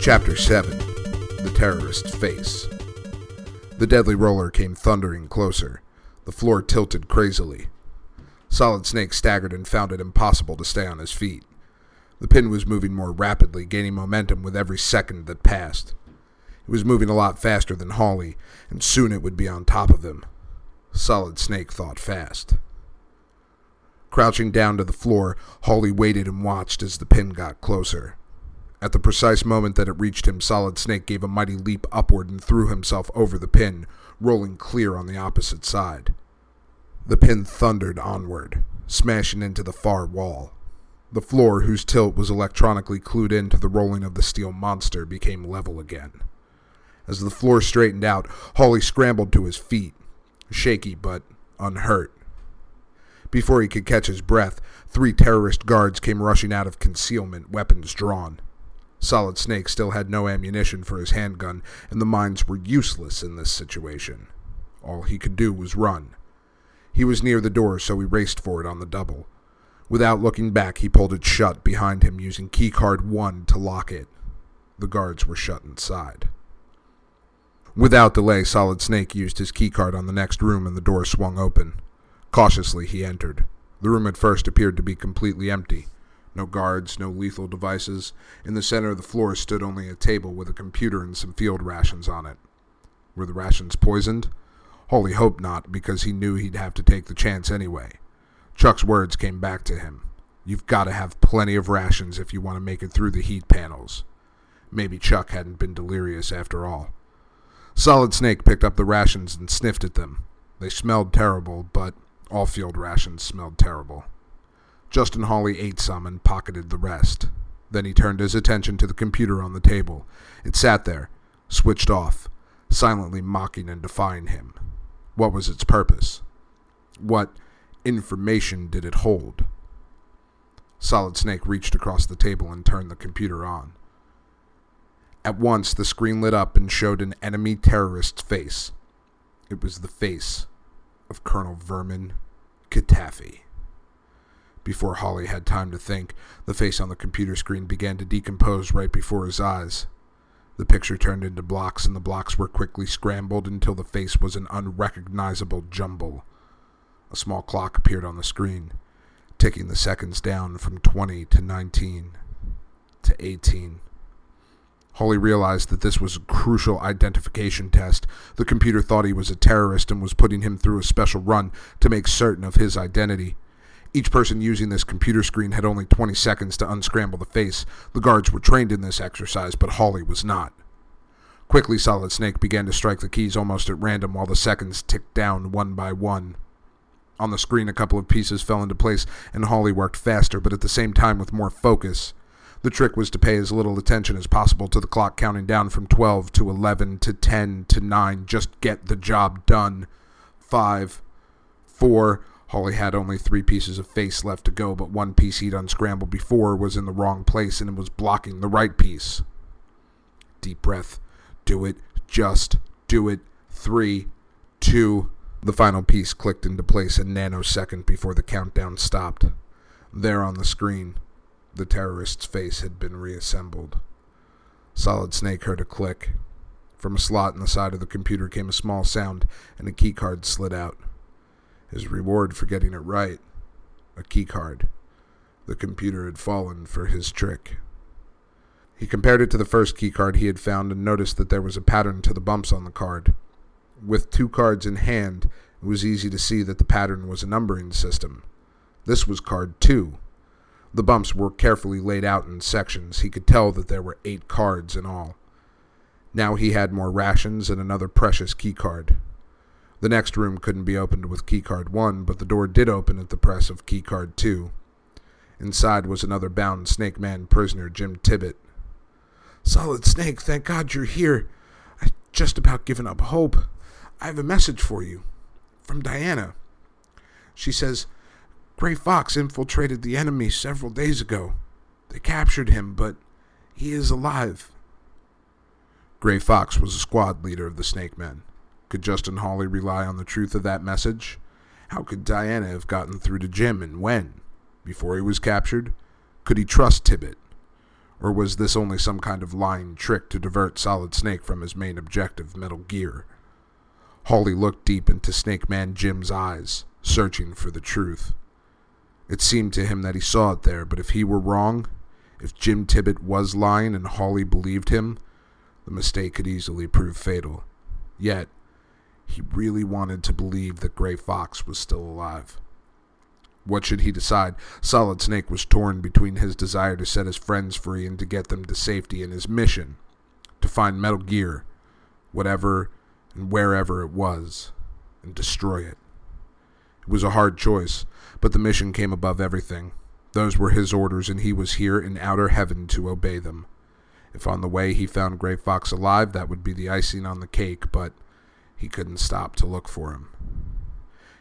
Chapter 7 The Terrorist's Face. The deadly roller came thundering closer. The floor tilted crazily. Solid Snake staggered and found it impossible to stay on his feet. The pin was moving more rapidly, gaining momentum with every second that passed. It was moving a lot faster than Hawley, and soon it would be on top of him. Solid Snake thought fast. Crouching down to the floor, Hawley waited and watched as the pin got closer. At the precise moment that it reached him, Solid Snake gave a mighty leap upward and threw himself over the pin, rolling clear on the opposite side. The pin thundered onward, smashing into the far wall. The floor, whose tilt was electronically clued in to the rolling of the steel monster, became level again. As the floor straightened out, Hawley scrambled to his feet, shaky but unhurt. Before he could catch his breath, three terrorist guards came rushing out of concealment, weapons drawn. Solid Snake still had no ammunition for his handgun, and the mines were useless in this situation. All he could do was run. He was near the door, so he raced for it on the double. Without looking back, he pulled it shut behind him, using keycard 1 to lock it. The guards were shut inside. Without delay, Solid Snake used his keycard on the next room and the door swung open. Cautiously, he entered. The room at first appeared to be completely empty. No guards, no lethal devices. In the center of the floor stood only a table with a computer and some field rations on it. Were the rations poisoned? Hawley hoped not, because he knew he'd have to take the chance anyway. Chuck's words came back to him. You've got to have plenty of rations if you want to make it through the heat panels. Maybe Chuck hadn't been delirious after all. Solid Snake picked up the rations and sniffed at them. They smelled terrible, but all field rations smelled terrible. Justin Hawley ate some and pocketed the rest. Then he turned his attention to the computer on the table. It sat there, switched off, silently mocking and defying him. What was its purpose? What information did it hold? Solid Snake reached across the table and turned the computer on. At once, the screen lit up and showed an enemy terrorist's face. It was the face of Colonel Vermon CaTaffy. Before Hawley had time to think, the face on the computer screen began to decompose right before his eyes. The picture turned into blocks, and the blocks were quickly scrambled until the face was an unrecognizable jumble. A small clock appeared on the screen, ticking the seconds down from 20 to 19 to 18. Hawley realized that this was a crucial identification test. The computer thought he was a terrorist and was putting him through a special run to make certain of his identity. Each person using this computer screen had only 20 seconds to unscramble the face. The guards were trained in this exercise, but Hawley was not. Quickly, Solid Snake began to strike the keys almost at random while the seconds ticked down one by one. On the screen, a couple of pieces fell into place, and Hawley worked faster, but at the same time with more focus. The trick was to pay as little attention as possible to the clock counting down from 12 to 11 to 10 to 9. Just get the job done. 5, 4, Hawley had only three pieces of face left to go, but one piece he'd unscrambled before was in the wrong place and it was blocking the right piece. Deep breath. Do it. Just do it. Three, two. The final piece clicked into place a nanosecond before the countdown stopped. There on the screen, the terrorist's face had been reassembled. Solid Snake heard a click. From a slot in the side of the computer came a small sound, and a keycard slid out. His reward for getting it right a keycard. The computer had fallen for his trick. He compared it to the first keycard he had found and noticed that there was a pattern to the bumps on the card. With two cards in hand, it was easy to see that the pattern was a numbering system. This was card 2. The bumps were carefully laid out in sections. He could tell that there were eight cards in all. Now he had more rations and another precious keycard. The next room couldn't be opened with keycard 1, but the door did open at the press of keycard 2. Inside was another bound Snake Man prisoner, Jim Tibbet. Solid Snake, thank God you're here. I just about given up hope. I have a message for you. From Diana. She says, Gray Fox infiltrated the enemy several days ago. They captured him, but he is alive. Gray Fox was a squad leader of the Snake Men. Could Justin Hawley rely on the truth of that message? How could Diana have gotten through to Jim and when? Before he was captured? Could he trust Tibbet? Or was this only some kind of lying trick to divert Solid Snake from his main objective, Metal Gear? Hawley looked deep into Snake Man Jim's eyes, searching for the truth. It seemed to him that he saw it there, but if he were wrong, if Jim Tibbet was lying and Hawley believed him, the mistake could easily prove fatal. Yet, he really wanted to believe that Gray Fox was still alive. What should he decide? Solid Snake was torn between his desire to set his friends free and to get them to safety and his mission to find Metal Gear, whatever and wherever it was, and destroy it. It was a hard choice, but the mission came above everything. Those were his orders, and he was here in outer heaven to obey them. If on the way he found Gray Fox alive, that would be the icing on the cake, but he couldn't stop to look for him.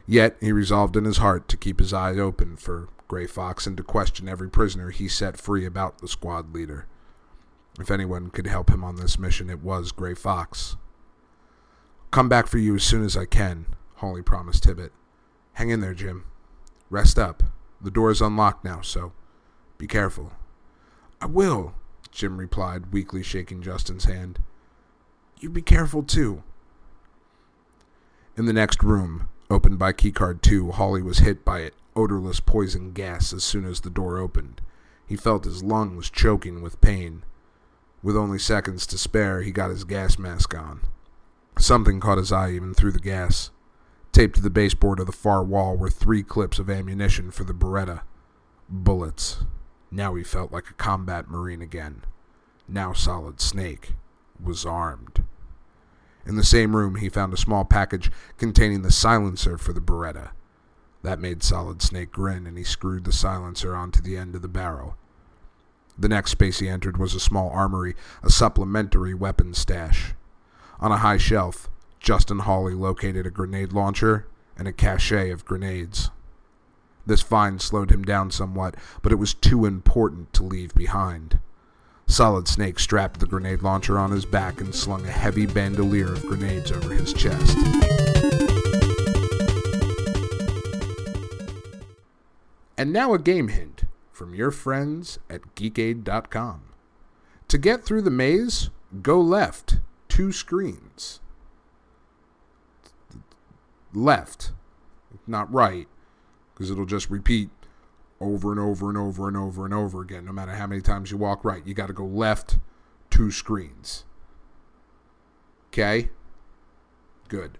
Yet he resolved in his heart to keep his eyes open for Gray Fox and to question every prisoner he set free about the squad leader. If anyone could help him on this mission, it was Gray Fox. Come back for you as soon as I can, Hawley promised Tibbet. Hang in there, Jim. Rest up. The door is unlocked now, so be careful. I will, Jim replied, weakly shaking Justin's hand. You be careful, too. In the next room, opened by keycard 2, Hawley was hit by an odorless poison gas as soon as the door opened. He felt his lungs choking with pain. With only seconds to spare, he got his gas mask on. Something caught his eye even through the gas. Taped to the baseboard of the far wall were three clips of ammunition for the Beretta. Bullets. Now he felt like a combat marine again. Now Solid Snake was armed. In the same room, he found a small package containing the silencer for the Beretta. That made Solid Snake grin, and he screwed the silencer onto the end of the barrel. The next space he entered was a small armory, a supplementary weapon stash. On a high shelf, Justin Hawley located a grenade launcher and a cache of grenades. This find slowed him down somewhat, but it was too important to leave behind. Solid Snake strapped the grenade launcher on his back and slung a heavy bandolier of grenades over his chest. And now a game hint from your friends at geekade.com. To get through the maze, go left two screens. Left, not right, because it'll just repeat over and over and over and over and over again. No matter how many times you walk right, you got to go left two screens. Okay? Good.